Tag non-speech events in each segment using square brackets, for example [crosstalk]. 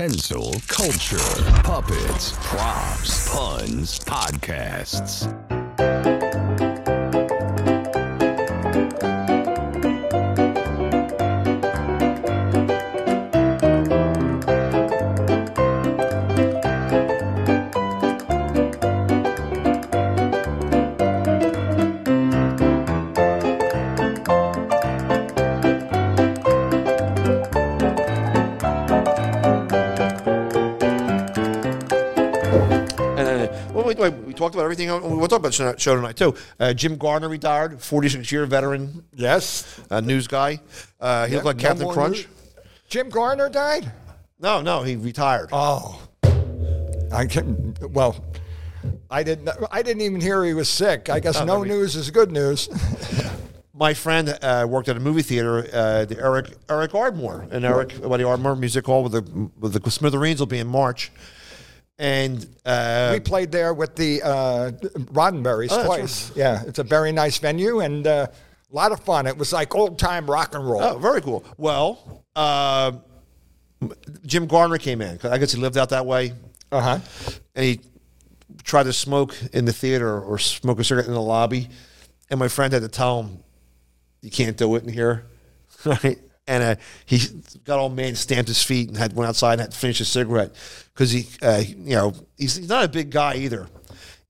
Kensil culture, puppets, props, puns, podcasts. Talked about everything. We'll talk about the show tonight too. Uh, Jim Gardner retired, 46 year veteran Yes. uh, news guy. Uh, he looked like No Captain Crunch. news? Jim Garner died? No, no, he retired. Oh. I can well I didn't I didn't even hear he was sick. I guess no maybe- news is good news. [laughs] My friend uh, worked at a movie theater, uh, the Eric Eric Ardmore, and Eric, well, the Ardmore Music Hall with the with the Smithereens will be in March, and uh, we played there with the uh, Oh, that's twice. Yeah, it's a very nice venue and uh, a lot of fun. It was like old time rock and roll. Oh, very cool. Well, uh, Jim Garner came in. I guess he lived out that way, Uh huh. and he tried to smoke in the theater or smoke a cigarette in the lobby. And my friend had to tell him, "You can't do it in here." [laughs] Right? And uh, he got all mad, stamped his feet, and had went outside and had to finish his cigarette because he, uh, you know, he's, he's not a big guy either.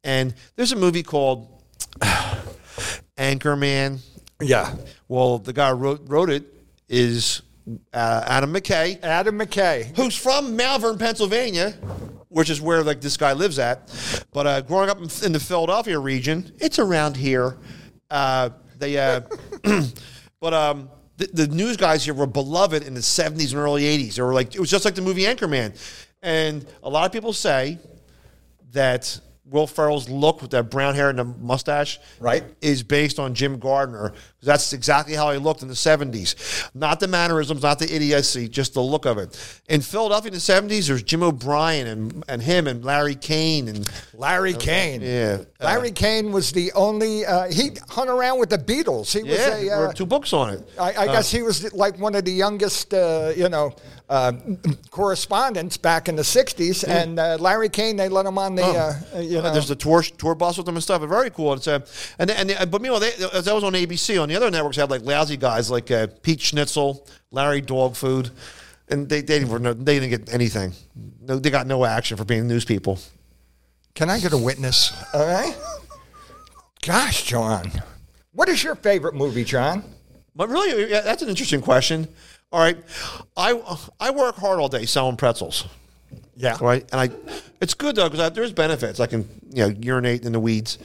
And there's a movie called [sighs] Anchorman. Yeah. Well, the guy who wrote wrote it is uh, Adam McKay, Adam McKay. who's from Malvern, Pennsylvania, which is where like this guy lives at. But uh, growing up in, in the Philadelphia region, it's around here. Uh, they, uh, [clears throat] but um, the, the news guys here were beloved in the '70s and early '80s. They were like it was just like the movie Anchorman, and a lot of people say that. Will Ferrell's look with that brown hair and the mustache Right. is based on Jim Gardner. That's exactly how he looked in the 70s. Not the mannerisms, not the idiocy, just the look of it. In Philadelphia in the 70s, there's Jim O'Brien and, and him and Larry Kane. and Larry Kane. Yeah. Larry Kane was the only, uh, he hung around with the Beatles. He was Yeah, a, there uh, were two books on it. I, I guess he was like one of the youngest, uh, you know, uh, correspondents back in the '60s. And uh, Larry Kane, they let him on the, uh, uh, you Uh, know, there's the tour tour bus with them and stuff. It's very cool. It's uh, and and but meanwhile, they, that was on ABC. On the other networks, had like lousy guys like uh, Pete Schnitzel, Larry Dogfood, and they they didn't no- they didn't get anything. No, they got no action for being news people. Can I get a witness? All right. Gosh, John, what is your favorite movie, John? But really, yeah, that's an interesting question. All right, I I work hard all day selling pretzels. Yeah. Right, and I it's good though because there's benefits. I can you know urinate in the weeds,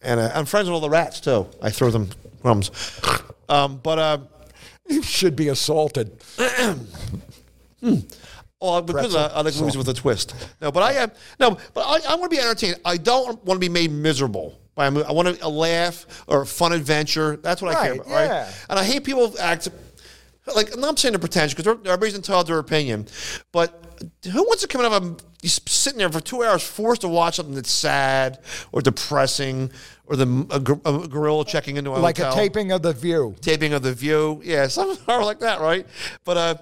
and uh, I'm friends with all the rats too. I throw them crumbs. Um, but uh, You should be assaulted. [clears throat] oh, because I, I like movies with a twist. No, but I am no, but I, I want to be entertained. I don't want to be made miserable. By a movie. I want a laugh or a fun adventure. That's what I care Right, about. Right? And I hate people act like I'm not saying they're pretentious because everybody's entitled to their opinion, but who wants to come out of a you sitting there for two hours forced to watch something that's sad or depressing or the a, a gorilla checking into a Like hotel? a taping of The View. taping of The View. Yeah, [laughs] something like that, right? But uh,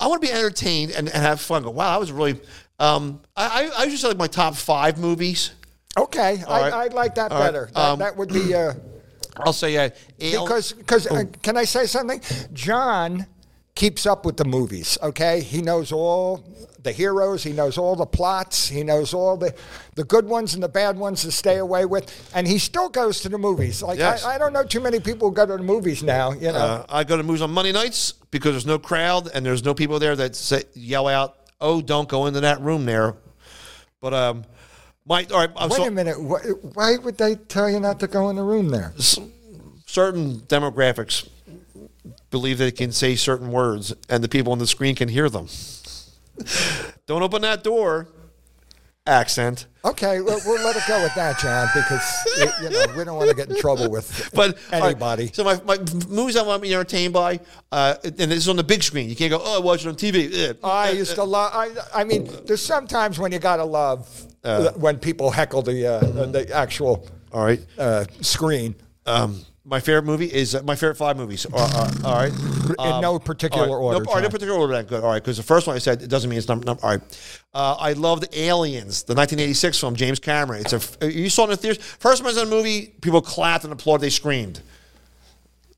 I want to be entertained and, and have fun. Go, wow, that was really. Um, I, I I usually say like my top five movies. Okay, I, right. I like that All right. better. That, Um, that would be. Uh, I'll say uh, Al- because because Oh. uh, can I say something? John keeps up with the movies. Okay, he knows all the heroes. He knows all the plots. He knows all the the good ones and the bad ones to stay away with. And he still goes to the movies. Like Yes. I, I don't know too many people who go to the movies now. You know. Uh, I go to movies on Monday nights because there's no crowd and there's no people there that say, yell out, "Oh, don't go into that room there." But um, my all right. Wait so a minute. Wh- Why would they tell you not to go in the room there? certain demographics believe they can say certain words and the people on the screen can hear them. [laughs] don't open that door. Accent. Okay, we'll, we'll let it go with that, John, because you know we don't want to get in trouble with But all right, anybody. so my, my movies I want to be entertained by, uh, and it's on the big screen. You can't go, oh, I watch it on TV. Ugh. I used to love. I, I mean, there's sometimes when you gotta love when people heckle the uh, the actual All right. uh, screen. Um, My favorite movie is uh, my favorite five movies. Are, are, all right, In no particular all right. order, No, all right, no particular order. Good. All right, because the first one I said it doesn't mean it's number. number all right, uh, I loved Aliens, the 1986 film, James Cameron. It's a you saw it in the theaters. First time I saw the movie, people clapped and applauded. They screamed.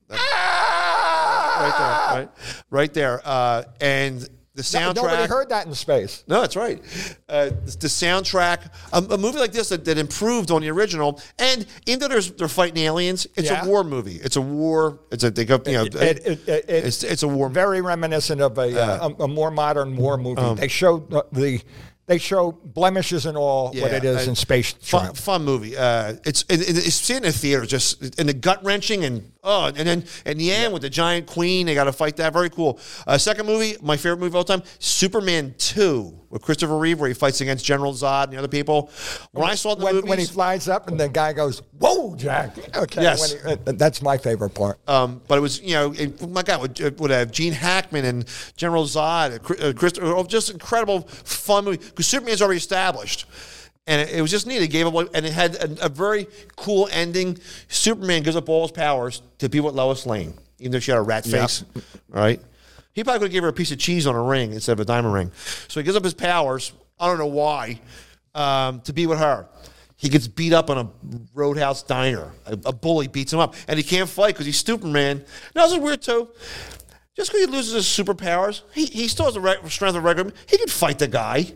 Right there, right, right there, uh, and the soundtrack. Nobody heard that in space. No, that's right. Uh, the soundtrack, a, a movie like this that, that improved on the original, and even though there's, they're fighting aliens, it's Yeah. a war movie. It's a war. It's a they go, you know, It- it- it- it- it's it's a war. Very reminiscent of a, uh, a, a more modern war movie. Um, they show the they show blemishes and all what it is uh, in space. fun, fun movie. Uh, it's it, it- it's seen in the theater, just in the gut wrenching and oh, and then in the end with the giant queen, they got to fight that. Very cool. Uh, second movie, my favorite movie of all time, Superman Two with Christopher Reeve, where he fights against General Zod and the other people. When I saw the when, movies, when he flies up and the guy goes, "Whoa, Jack!" Okay, Yes. he- uh, that's my favorite part. Um, but it was, you know, it, my God, would, would have Gene Hackman and General Zod, uh, Chris, uh, just incredible fun movie because Superman's already established. And it, it was just neat. It gave up, and it had a, a very cool ending. Superman gives up all his powers to be with Lois Lane, even though she had a rat Yeah. face, right? He probably could have gave her a piece of cheese on a ring instead of a diamond ring. So he gives up his powers. I don't know why, um, to be with her. He gets beat up on a roadhouse diner. A, a bully beats him up, and he can't fight because he's Superman. Now this is weird too. Just because he loses his superpowers, he, he still has the re- strength of a regular. He could fight the guy.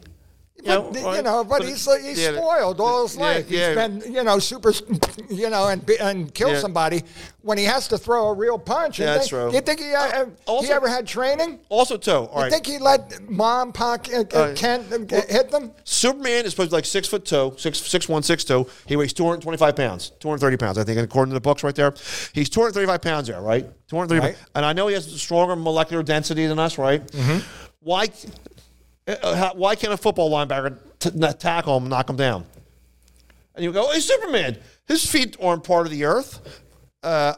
You know, But, you know, but, he's he's yeah, spoiled all his yeah, life. yeah. He's been, you know, super, [laughs] you know, and and kill Yeah. somebody when he has to throw a real punch. Yeah, that's true. You think he, uh, he ever had training? Also, too. All You right. think he let mom, Pac, uh, uh, Uh, Kent uh, hit them? Superman is supposed to be like six foot two, six six one, six two. He weighs two hundred twenty five pounds, two hundred thirty pounds, I think, according to the books right there. He's two hundred thirty five pounds there, right? Two hundred thirty, Right. and I know he has stronger molecular density than us, right? Mm-hmm. Why? Uh, how- why can't a football linebacker t- tackle him, and knock him down? And you go, "Hey, Superman! His feet aren't part of the earth." Uh,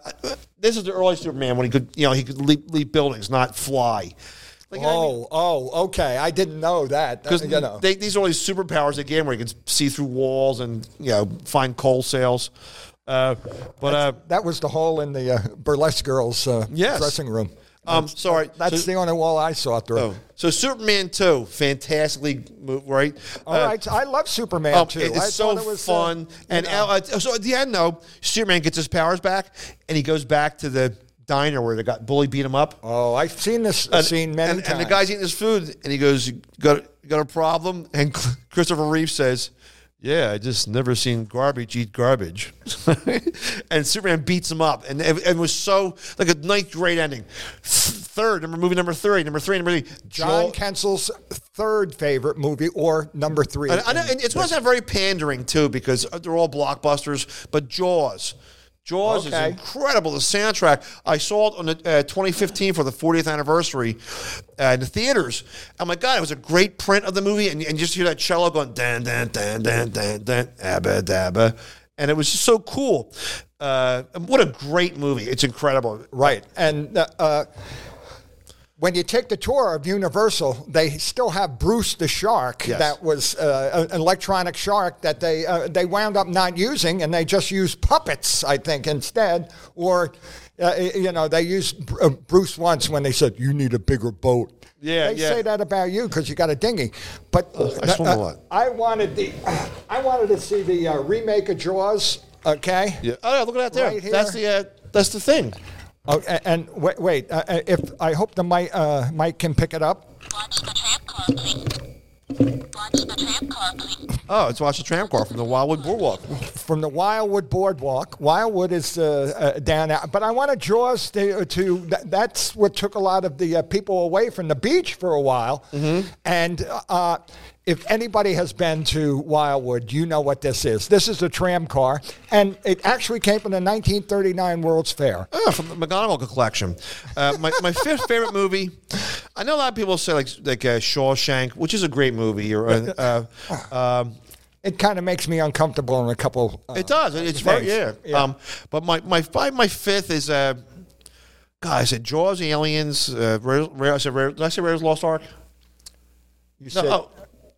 this is the early Superman when he could, you know, he could leap, leap buildings, not fly. Like, you know I mean? Oh, oh, okay. I didn't know that. Uh, Because you know. they, these are all these superpowers gave where he can see through walls and you know find coal sales. Uh, but uh, that was the hole in the uh, burlesque girls' uh, Yes. dressing room. Um, sorry. That's so, the only wall I saw through. oh, so Superman two, fantastically right? All Uh, right, I love Superman um, too. it- I it's so thought it was, uh, fun, you and know. uh, so at the end, though, Superman gets his powers back, and he goes back to the diner where the guy bully beat him up. oh, I've seen this And- scene many and, times. and the guy's eating his food, and he goes, got got a problem?" And [laughs] Christopher Reeve says, "Yeah, I just never seen garbage eat garbage." [laughs] and Superman beats him up, and it, it was so like a ninth grade ending. Third, number movie number three, number three, number three. John Joel- Kensil's third favorite movie, or number three. and, and it's going to sound very pandering too because they're all blockbusters. But Jaws, Jaws Okay. is incredible. The soundtrack I saw it on the uh, 2015 for the 40th anniversary uh, in the theaters. Oh my god, it was a great print of the movie, and, and just hear that cello going dan dan dan dan dan dan abba dabba, and it was just so cool. Uh, what a great movie! It's incredible. Right. And uh, uh, when you take the tour of Universal, they still have Bruce the Shark. Yes. That was uh, an electronic shark that they uh, they wound up not using, and they just used puppets, I think, instead. Or, uh, you know, they used uh, Bruce once when they said, "You need a bigger boat." Yeah, they yeah. say that about you because you got a dinghy. But I swim a lot. I wanted the, I wanted to see the uh, remake of Jaws. Okay. Yeah. Oh yeah, look at that there. Right that's the uh, that's the thing. Oh, a- and wait, wait uh, uh, if I hope the mic, uh, mic can pick it up. Watch the tram car, please. Watch the tram car, please. Oh, it's watch the tram car from the Wildwood Boardwalk. From the Wildwood Boardwalk. Wildwood is uh, uh, down out, but I Jaws to. to that, that's what took a lot of the uh, people away from the beach for a while. And uh, if anybody has been to Wildwood, you know what this is. This is a tram car, and it actually came from the 1939 World's Fair. Oh, from the McGonagall collection. Uh, my, my fifth [laughs] favorite movie. I know a lot of people say like like uh, Shawshank, which is a great movie. Or uh, [laughs] uh, um, It kind of makes me uncomfortable in a couple. Uh, it does. It's very yeah. Yeah. Um, but my my five, my fifth is uh, God. I said Jaws, Aliens. Uh, I said Rare, did I say Raiders Lost Ark? you No, said, oh,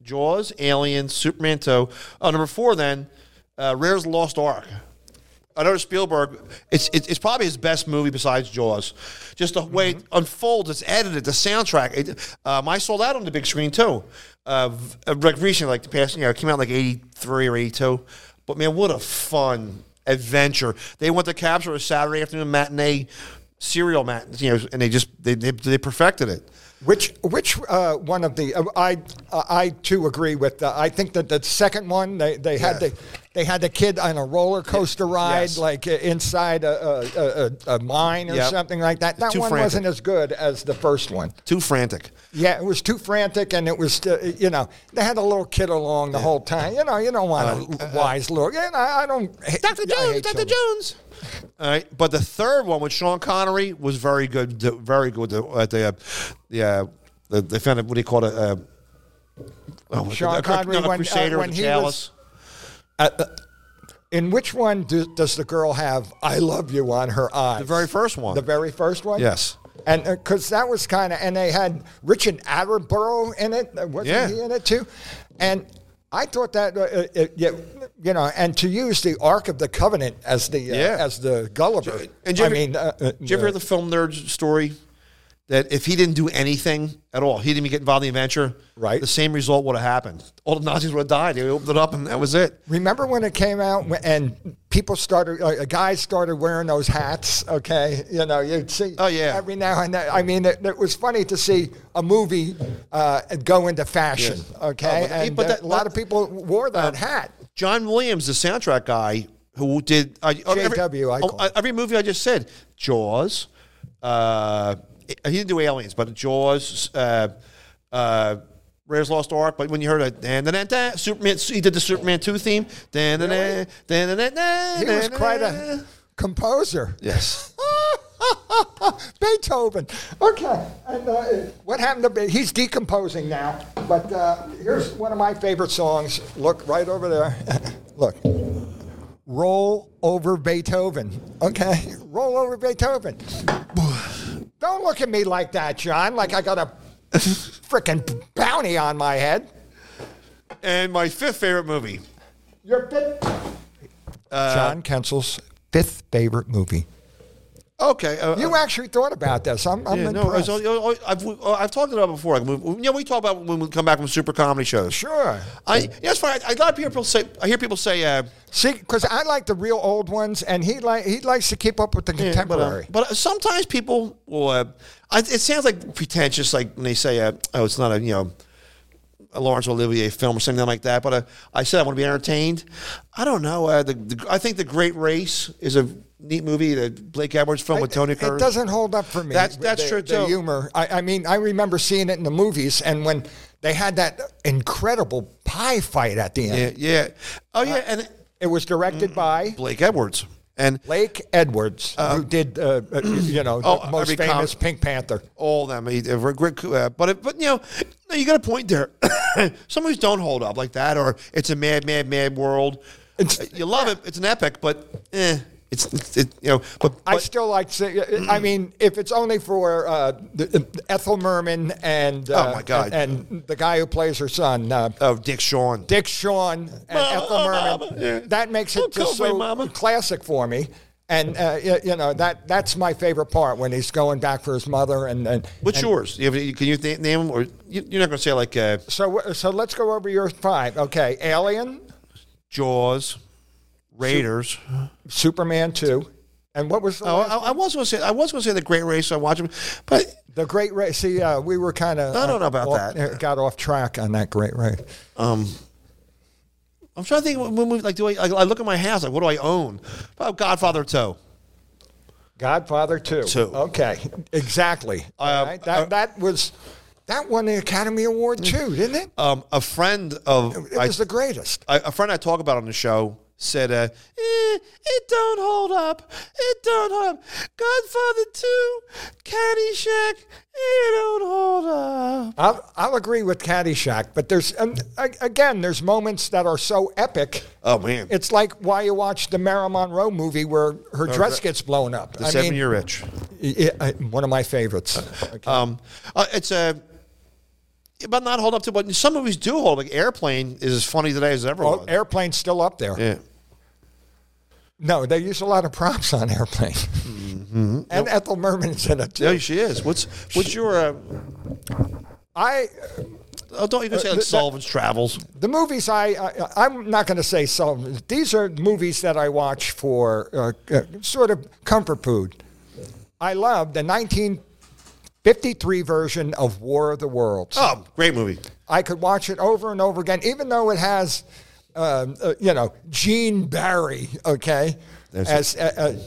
Jaws, Aliens, Superman 2. Oh, number four then, uh, Raiders Lost Ark. I know Spielberg. It's it, it's probably his best movie besides Jaws. Just the way it unfolds, it's edited, the soundtrack. It, um, I saw that on the big screen too. Uh, v- uh, like recently, like the past, know, it came out like eighty three or eighty two. But man, what a fun adventure! They went to capture a Saturday afternoon matinee serial mat, you know, and they just they they, they perfected it. Which which uh, one of the uh, I uh, I too agree with. Uh, I think that the second one they, they had Yeah. the they had the kid on a roller coaster ride Yes. like uh, inside a, a, a, a mine or Yep. something like that. That Too one frantic. wasn't as good as the first one. Too frantic. Yeah, it was too frantic, and it was uh, you know they had a little kid along the whole time. You know you don't want a wise little. You know, I don't. Dr. Jones, Dr. Jones. All right, but the third one with Sean Connery was very good. Very good. The, uh, the, uh, the, uh, the they found it. What do you call it? Uh, oh, Sean a, Connery no, a when- uh, Crusader when he the chalice. In which one do, does the girl have "I love you" on her eyes? the very first one. The very first one. Yes. And because that was kind of, and they had Richard Attenborough in it. uh, Wasn't Yeah. he in it too? And I thought that, uh, uh, yeah, you know, and to use the Ark of the Covenant as the uh, Yeah. as the Gulliver. And did you I ever- mean, uh, uh, Did you ever hear the film nerd story? That if he didn't do anything at all, he didn't even get involved in the adventure. Right. The same result would have happened. All the Nazis would have died. They opened it up, and that was it. Remember when it came out and people started, uh, guys started wearing those hats? Okay, you know, you'd see. Oh, yeah. Every now and then. I mean, it, it was funny to see a movie uh, go into fashion. Yes. Okay, Oh, but- and but uh, that- a lot of people wore that hat. John Williams, the soundtrack guy who did uh, every, JW, I oh, call every movie I just said, Jaws. Uh, he didn't do Aliens, but Jaws, uh, uh, Raiders Lost Ark. But when you heard it, dan dan dan, Superman, he did the Superman two theme. Dan dan dan dan dan dan. He was quite a composer. yes. [laughs] Beethoven. Okay. And uh, what happened to Be- He's decomposing now. But uh, here's one of my favorite songs. Look right over there. [laughs] Look. Roll over Beethoven. Okay. Roll over Beethoven. Don't look at me like that, John. Like I got a [laughs] freaking bounty on my head. And my fifth favorite movie. Your fifth. Uh, John Kensil's fifth favorite movie. Okay. Uh, You actually thought about this. I'm, I'm yeah, no, impressed. oh, I've, oh, I've talked about it before. Like, we- you know, we talk about when we come back from super comedy shows. Sure. I, yeah, fine. I, a lot of people say. I hear people say, uh, See, because I like the real old ones, and he like he likes to keep up with the Yeah, contemporary. But, uh, but sometimes people will. Uh, I, it sounds like pretentious, like when they say, uh, "Oh, it's not a you know." A Laurence Olivier film or something like that, but uh, I said I want to be entertained. I don't know. Uh, the, the, I think The Great Race is a neat movie. The Blake Edwards film with Tony it, Curtis. it doesn't hold up for me. That's- that's the, true, The too. humor. I, I mean, I remember seeing it in the movies, and when they had that incredible pie fight at the end, yeah. Oh yeah, and it was directed by Blake Edwards and Blake Edwards, who did uh, uh, you know Oh, the most famous Pink Panther. all of them. He- uh, but it, but you know, no, you got a point there. [coughs] Some movies don't hold up like that, or it's a mad, mad, mad world. It's- you love it. It's an epic, but eh, it's, it's it, you know. But, I still like. to- I mean, if it's only for uh, the, Ethel Merman and uh, Oh, my God. and, and the guy who plays her son, uh, oh, Dick Shawn. Dick Shawn and Mama, Ethel oh, Merman. Yeah. That makes Oh, it just so classic for me. And uh, you know that that's my favorite part when he's going back for his mother. And, and What's and yours? You have, can you th- name them, or you, you're not going to say like uh, So so let's go over your five. Okay, Alien, Jaws, Raiders? Superman two, and what was Oh, I, I was going to say I was going to say the Great Race. I watch them, but the Great Race? See, uh, we were kind of I don't know about that. Got off track on that Great Race. um, I'm trying to think. When we, like, do I, I look at my house? Like, what do I own? Oh, Godfather Two. Godfather two. Two. Okay, exactly. Uh, right, That uh, that was that won the Academy Award too, didn't it? Um, a friend of It I- was the greatest. I, a friend I talk about on the show said, uh, eh, "It don't hold up. It don't hold up. Godfather Two, Caddyshack, it don't hold up." I'll, I'll agree with Caddyshack, but there's um, again, there's moments that are so epic. Oh man, It's like why you watch the Marilyn Monroe movie where her dress gets blown up. the I Seven mean, Year Itch. it- I- one of my favorites. Okay. [laughs] Um, uh, it's a. but not hold up to. But some movies do hold. Like Airplane is as funny today as ever well, was. Airplane's still up there. yeah. No, they use a lot of props on airplane. [laughs] And Ethel Merman's in it too. Yeah, she is. What's what's your? Uh, I oh, don't you can say like the- Sullivan's Travels? the movies I, I I'm not going to say some. These are movies that I watch for uh, uh, sort of comfort food. I love the 1953 version of War of the Worlds. Oh, great movie. I could watch it over and over again, even though it has, um, uh, you know, Gene Barry. Okay, There's as uh,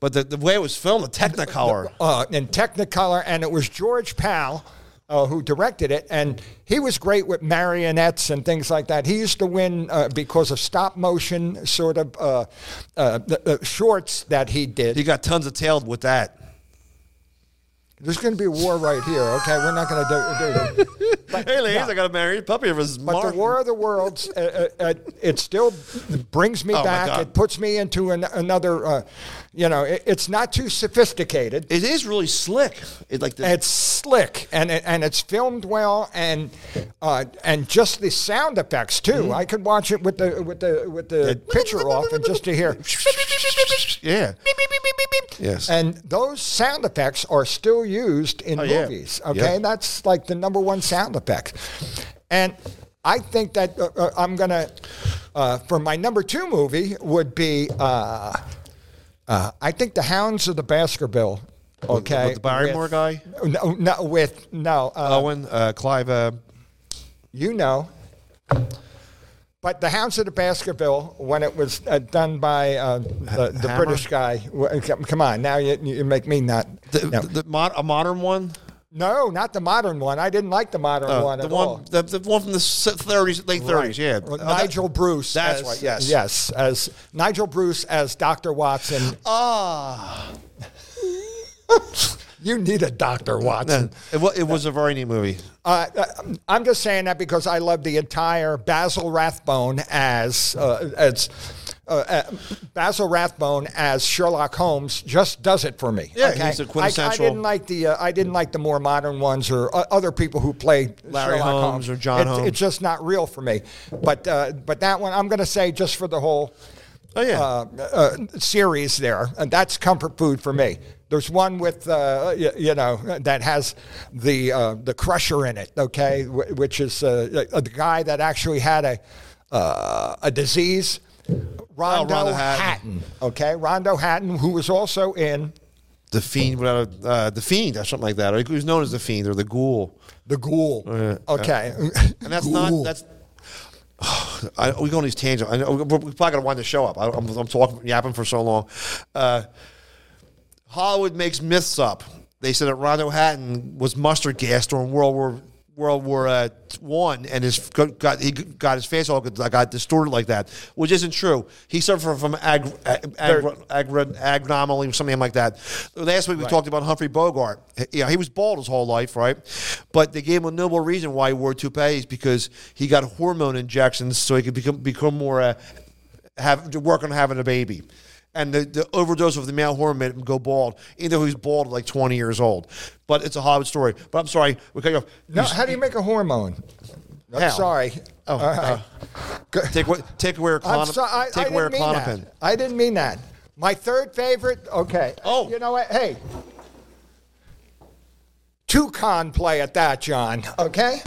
But the, the way it was filmed, the Technicolor. [laughs] uh, in Technicolor, and it was George Pal. Uh, who directed it? And he was great with marionettes and things like that. He used to win uh, because of stop motion sort of uh, uh, the, uh, shorts that he did. He got tons of tail with that. There's going to be a war right here. Okay, we're not going to do, do it. But, [laughs] Hey, ladies, no. I got a married puppy of his But the War of the Worlds, uh, uh, uh, it still brings me Oh, back. It puts me into an, another. You know, it, it's not too sophisticated. It is really slick. It like the, It's slick and it, and it's filmed well and uh, and just the sound effects too. Mm-hmm. I could watch it with the with the with the picture off and just to hear. [laughs] yeah. Yes. And those sound effects are still used in Oh, yeah. movies. Okay, Yeah. that's like the number one sound effect. And I think that uh, uh, I'm gonna uh, for my number two movie would be uh, uh, I think the Hounds of the Baskerville. Okay, with the Barrymore with- guy? No, no, with no. Uh, Owen, uh, Clive. Uh, you know. But the Hounds of the Baskerville, when it was uh, done by uh, the, the British guy, come come on, now you, you make me not. the, no. the, mod, a modern one. No, not the modern one. I didn't like the modern Uh, one the at one, all. the, the one from the thirties, late thirties. Yeah, Well, Uh, that- Nigel Bruce. That's as- right. Yes. Yes, as Nigel Bruce as Dr. Watson. Ah, [laughs] You need a Dr. Watson. it, wa- it was a very neat movie. Uh, uh, I'm just saying that because I love the entire Basil Rathbone as uh, as uh, uh, Basil Rathbone as Sherlock Holmes just does it for me. Yeah, okay? he's a I, I quintessential- I didn't like the uh, I didn't like the more modern ones or uh, other people who played Larry Sherlock Holmes Holmes or John It- Holmes. It's just not real for me. But uh, but that one I'm going to say just for the whole Oh yeah. uh, uh, series there, and that's comfort food for me. There's one with uh, you, you know that has the uh, the crusher in it, okay, wh- which is uh, uh, the guy that actually had a uh, a disease. Rondo, Rondo Hatton. Hatton. okay, Rondo Hatton, who was also in the fiend, without uh, the fiend, or something like that. Or he was known as the fiend or the ghoul. the Ghoul. yeah. okay, And that's Ghoul. not that's. I, we go on these tangents. I know, we're probably going to wind the show up. I, I'm, I'm talking yapping for so long. Uh, Hollywood makes myths up. They said that Rondo Hatton was mustard gas during World War World War uh, One, and his got, got he got his face all got, got distorted like that, which isn't true. He suffered from ag, ag, ag, or something like that. Last week we talked about Humphrey Bogart. Yeah, he was bald his whole life, right? But they gave him a noble reason why he wore toupees because he got hormone injections so he could become become more uh, have to work on having a baby. And the, the overdose of the male hormone made him go bald, even though he was bald at like 20 years old. But it's a Hollywood story. But I'm sorry, we cut you off. no, You- how do you make a hormone? I'm How? sorry. Oh, right. Uh, go- take? Take away a I'm clon- sorry, I, take I away a didn't mean that. Klonopin. I didn't mean that. My third favorite. Okay. Oh. you know what? Hey, two con play at that, John. Okay.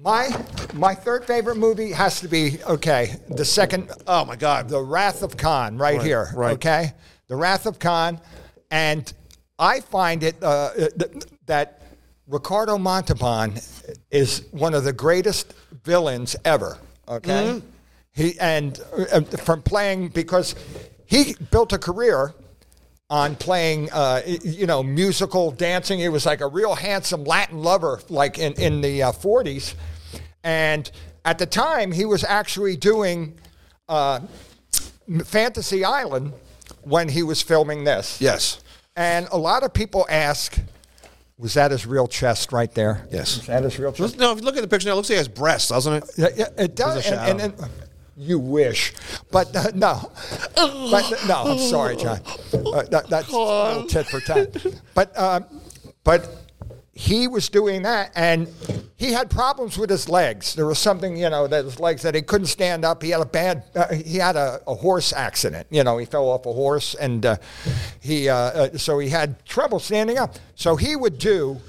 My my third favorite movie has to be okay. The second, Oh my God! The Wrath of Khan, right, Right, here. right. Okay. The Wrath of Khan, and I find it uh, th- that Ricardo Montalban is one of the greatest villains ever. Okay. Mm-hmm. He and uh, from playing because he built a career on playing, uh, you know, musical dancing. He was like a real handsome Latin lover, like in in the uh, 40s, and at the time he was actually doing uh, Fantasy Island when he was filming this. yes, And a lot of people ask, was that his real chest right there? Yes. Is that his real chest? no. If you look at the picture now, it looks like he has breasts, doesn't it? Yeah, yeah, it does. And, and, and you wish, but uh, no, but no. I'm sorry, John. Uh, that, that's a little tit for tat. But um, but he was doing that, and he had problems with his legs. There was something, you know, that his legs that he couldn't stand up. He had a bad, uh, he had a, a horse accident. You know, he fell off a horse, and uh, he, uh, uh, so he had trouble standing up. So he would do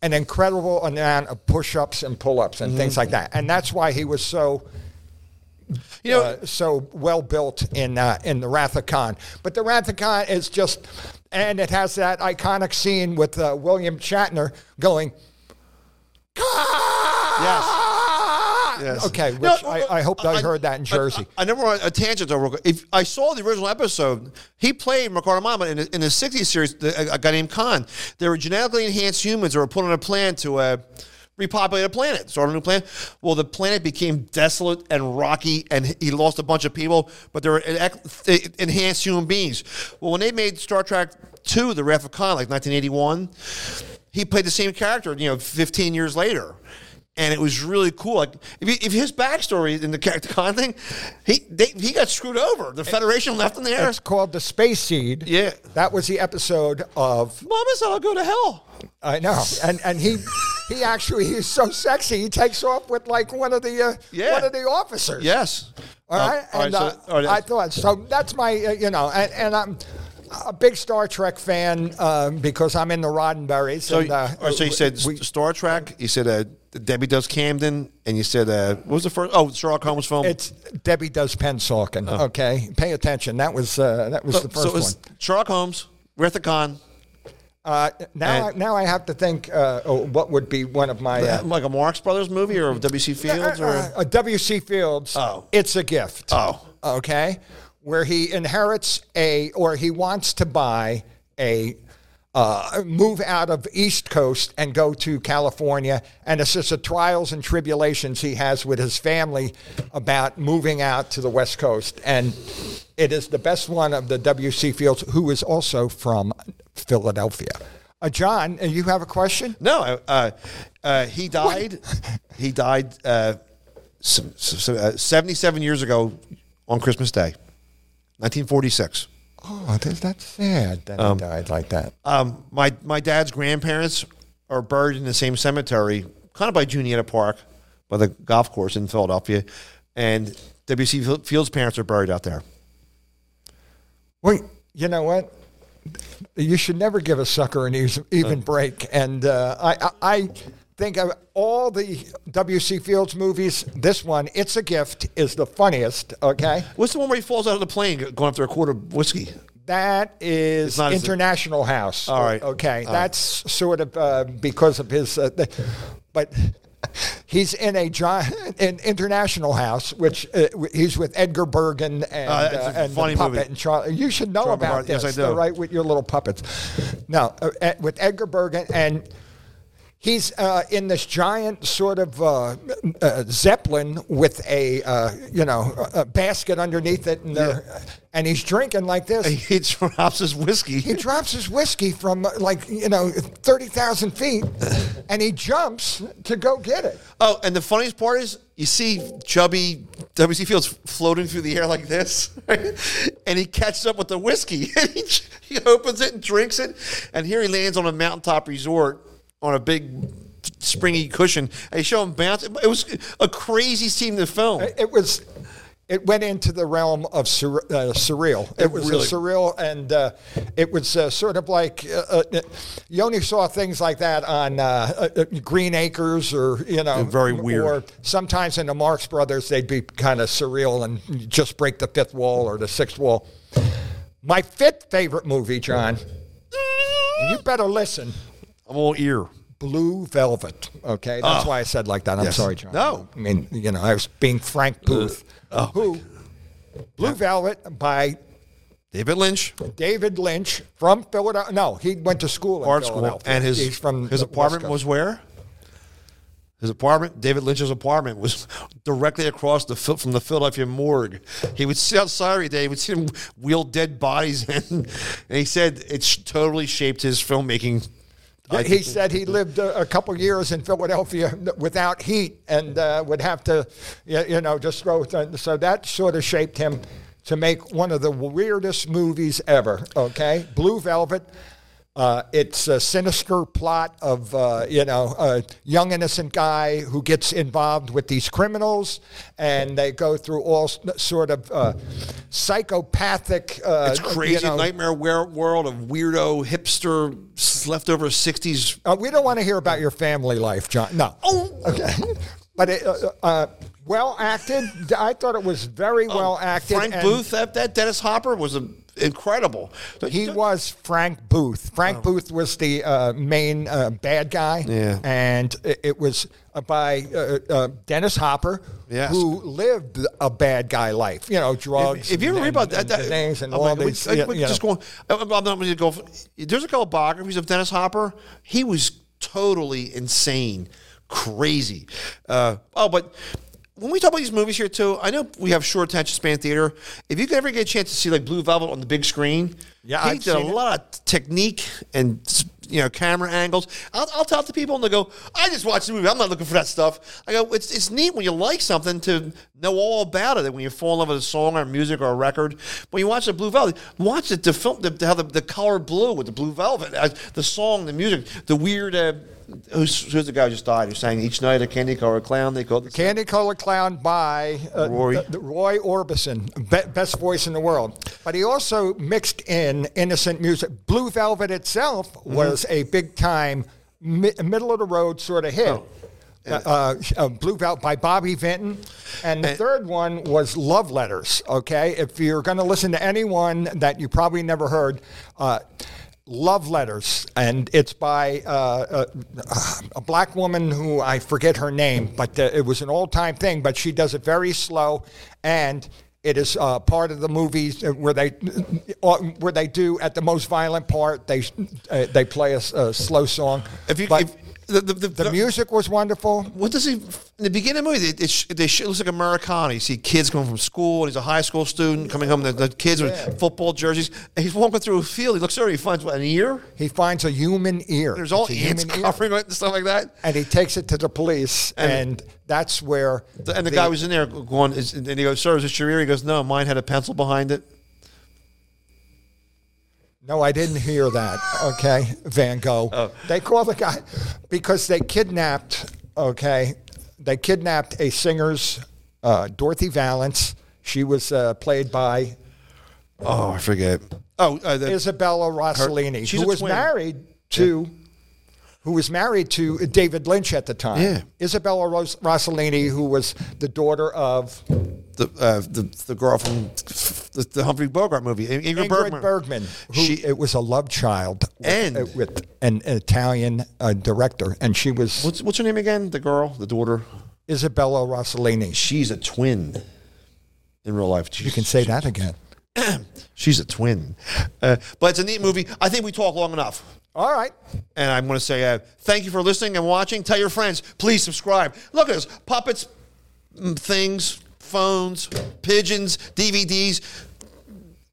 an incredible amount of push-ups and pull-ups and things like that, and that's why he was so You know, uh, so well built in uh, in the Wrath of Khan. But the Wrath of Khan is just, and it has that iconic scene with uh, William Shatner going, Khan! Yes. Okay, which No, I, I hope I, heard that in Jersey. I, I, never want a tangent though. Real quick. If I saw the original episode, he played Ricardo Mama in, the- in the '60s series. A, a guy named Khan. They were genetically enhanced humans who were put on a plan to uh, repopulate a planet, start a new planet. Well, the planet became desolate and rocky, and he lost a bunch of people. But they were enhanced human beings. Well, when they made Star Trek Two: The Wrath of Khan, like 1981, he played the same character. You know, 15 years later and it was really cool. Like if, you, if his backstory in the character Khan thing, he they, he got screwed over. The Federation left him there. It's called the Space Seed. Yeah. that was the episode of Mama said I'll go to hell. I know, and and he he actually he's so sexy. He takes off with like one of the uh, Yeah. one of the officers. Yes. All Uh, right, all right, and so- uh, all right, I thought so. That's my, uh, you know, and, and I'm a big Star Trek fan um, because I'm in the Roddenberries. So, and, uh, right, so you said we- Star Trek. You said uh, Debbie Does Camden, and you said uh, what was the first? Oh, Sherlock Holmes film. it's Debbie does Pennsauken. Okay, pay attention. That was uh, that was the Oh. so first it was one. Sherlock Holmes, of Khan, Uh, now, I, now I have to think. Uh, oh, what would be one of my uh, like a Marx Brothers movie or a W.C. Fields or a uh, W.C. Fields. Oh. it's a gift. Oh. okay, where he inherits a or he wants to buy a. Uh, move out of East Coast and go to California, and it's just the trials and tribulations he has with his family about moving out to the West Coast, and it is the best one of the W.C. Fields, who is also from Philadelphia. Uh, John, uh, you have a question? No, uh, uh, he died. he died uh, s- s- uh, 77 years ago on Christmas Day, 1946. Oh, that's, that's sad that he died like that. Um, my my dad's grandparents are buried in the same cemetery, kind of by Juniata Park, by the golf course in Philadelphia, and W.C. Fields' parents are buried out there. Wait, you know what? You should never give a sucker an eas- even break. And uh, I, I, I think of all the W.C. Fields movies, this one, It's a Gift, is the funniest, okay? What's the one where he falls out of the plane going after a quart of whiskey? That is International House. All right. Okay. All right. That's sort of uh, because of his, uh, the, but he's in a giant in International House, which uh, he's with Edgar Bergen and, Uh, uh, and funny puppet movie. and Charlie. You should know Charlie about Bart, yes, I do. right? With your little puppets. No, uh, uh, with Edgar Bergen and. He's uh, in this giant sort of uh, uh, zeppelin with a uh, you know a basket underneath it, and, they're- and he's drinking like this. He drops his whiskey. He drops his whiskey from uh, like you know thirty thousand feet, and he jumps to go get it. Oh, and the funniest part is you see chubby W.C. Fields floating through the air like this, [laughs] and he catches up with the whiskey, [laughs] and he, he opens it and drinks it, and here he lands on a mountaintop resort on a big springy cushion. They show him bounce. It was a crazy scene to film. It was. It went into the realm of sur- uh, surreal. It, It was really- surreal, and uh, it was uh, sort of like uh, uh, you only saw things like that on uh, uh, uh, Green Acres, or you know, Very weird. Or sometimes in the Marx Brothers, they'd be kind of surreal and just break the fifth wall or the sixth wall. My fifth favorite movie, John. you better listen. I'm all ear. Blue Velvet. Okay, that's Oh. why I said like that. I'm Yes. sorry, John. No. I mean, you know, I was being Frank uh, Booth. oh, who Blue Velvet by David Lynch, David Lynch from Philadelphia. No, he went to school art school, and his He's from his apartment was where? His apartment, David Lynch's apartment, was [laughs] directly across the from the Philadelphia morgue. He would sit outside every day. He would see him wheel dead bodies [laughs] in, and he said it totally shaped his filmmaking. I he said he lived a, a couple years in Philadelphia without heat and uh, would have to, you, know, just throw. Th- so that sort of shaped him to make one of the weirdest movies ever. Okay, Blue Velvet. Uh, it's a sinister plot of uh, you know a young innocent guy who gets involved with these criminals, and they go through all sort of uh, psychopathic. Uh, It's crazy you know- nightmare world of weirdo hipster leftover '60s. Uh, we don't want to hear about your family life, John. No. Oh, Okay. [laughs] But it, uh, well acted. I thought it was very well acted. Oh, Frank Booth, that, that Dennis Hopper was a, incredible. He was Frank Booth. Frank Booth was the uh, main uh, bad guy. Oh. Yeah. And it, it was uh, by uh, uh, Dennis Hopper, Yes. who lived a bad guy life. You know, drugs. If, if you ever read about that, that things and I'm all like, these. you- we you just going. I'm not going to go. There's a couple biographies of Dennis Hopper. He was totally insane, crazy. Uh, oh, but when we talk about these movies here too, I know we have short attention span theater. If you could ever get a chance to see like Blue Velvet on the big screen, Yeah, he did a seen it. lot of technique and you know camera angles. I'll, I'll talk to people and they go, "I just watched the movie. I'm not looking for that stuff." I go, "It's it's neat when you like something to know all about it. And when you fall in love with a song or music or a record, when you watch the Blue Velvet, watch it the film, the, how the, the color blue with the Blue Velvet, uh, the song, the music, the weird." Uh, who's, who's the guy who just died Who's saying each night a candy colored clown? They called the Candy Colored Clown by uh, Roy. the- the Roy Orbison, be- best voice in the world. But he also mixed in innocent music. Blue Velvet itself Mm-hmm. was a big time, mi- middle of the road sort of hit. Oh. Uh, uh, uh, Blue Velvet by Bobby Vinton. And the And- third one was Love Letters. Okay. If you're going to listen to anyone that you probably never heard, uh, Love Letters, and it's by uh, uh, a black woman who I forget her name, but uh, it was an old time thing. But she does it very slow, and it is uh, part of the movies where they uh, where they do at the most violent part. They uh, they play a slow song. If you, but if, the, the, the, the music was wonderful. What does he? In the beginning of the movie, it, it, they it looks like Americana. You see kids coming from school, and he's a high school student coming home. The, the kids with football jerseys. And he's walking through a field. He looks over. He finds what, an ear. He finds a human ear. There's all ants human ear. covering it and stuff like that. and he takes it to the police, And- and, that's where And the, guy was in there going, is, and he goes, "Sir, is this your ear?" He goes, "No, mine had a pencil behind it." No, I didn't hear that. Okay, Van Gogh. Oh. They call the guy because they kidnapped. Okay, they kidnapped a singer's uh, Dorothy Vallens. She was uh, played by Oh, I forget. Oh, uh, the, Isabella Rossellini, she's who was twin. married to. Who was married to David Lynch at the time? Yeah. Isabella Ros- Rossellini, who was the daughter of the, uh, the the girl from the, the Humphrey Bogart movie, Ingrid, Ingrid Bergman. Bergman. who She- it was a love child with, And- uh, with an Italian uh, director, and she was What's what's her name again? The girl, the daughter. Isabella Rossellini. She's a twin in real life. You can say that again. [clears throat] She's a twin. Uh, but it's a neat movie. I think we talked long enough. All right. And I'm going to say uh, thank you for listening and watching. Tell your friends, please subscribe. Look at us puppets, mm, things, phones, pigeons, DVDs.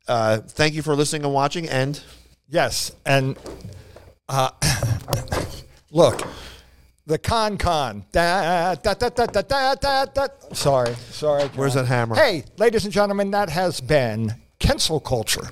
Uh, thank you for listening and watching. And Yes, and uh, [coughs] look, the con con. Da, da, da, da, da, da, da, da. Sorry, sorry. Where's that hammer? Hey, ladies and gentlemen, that has been Kensil culture.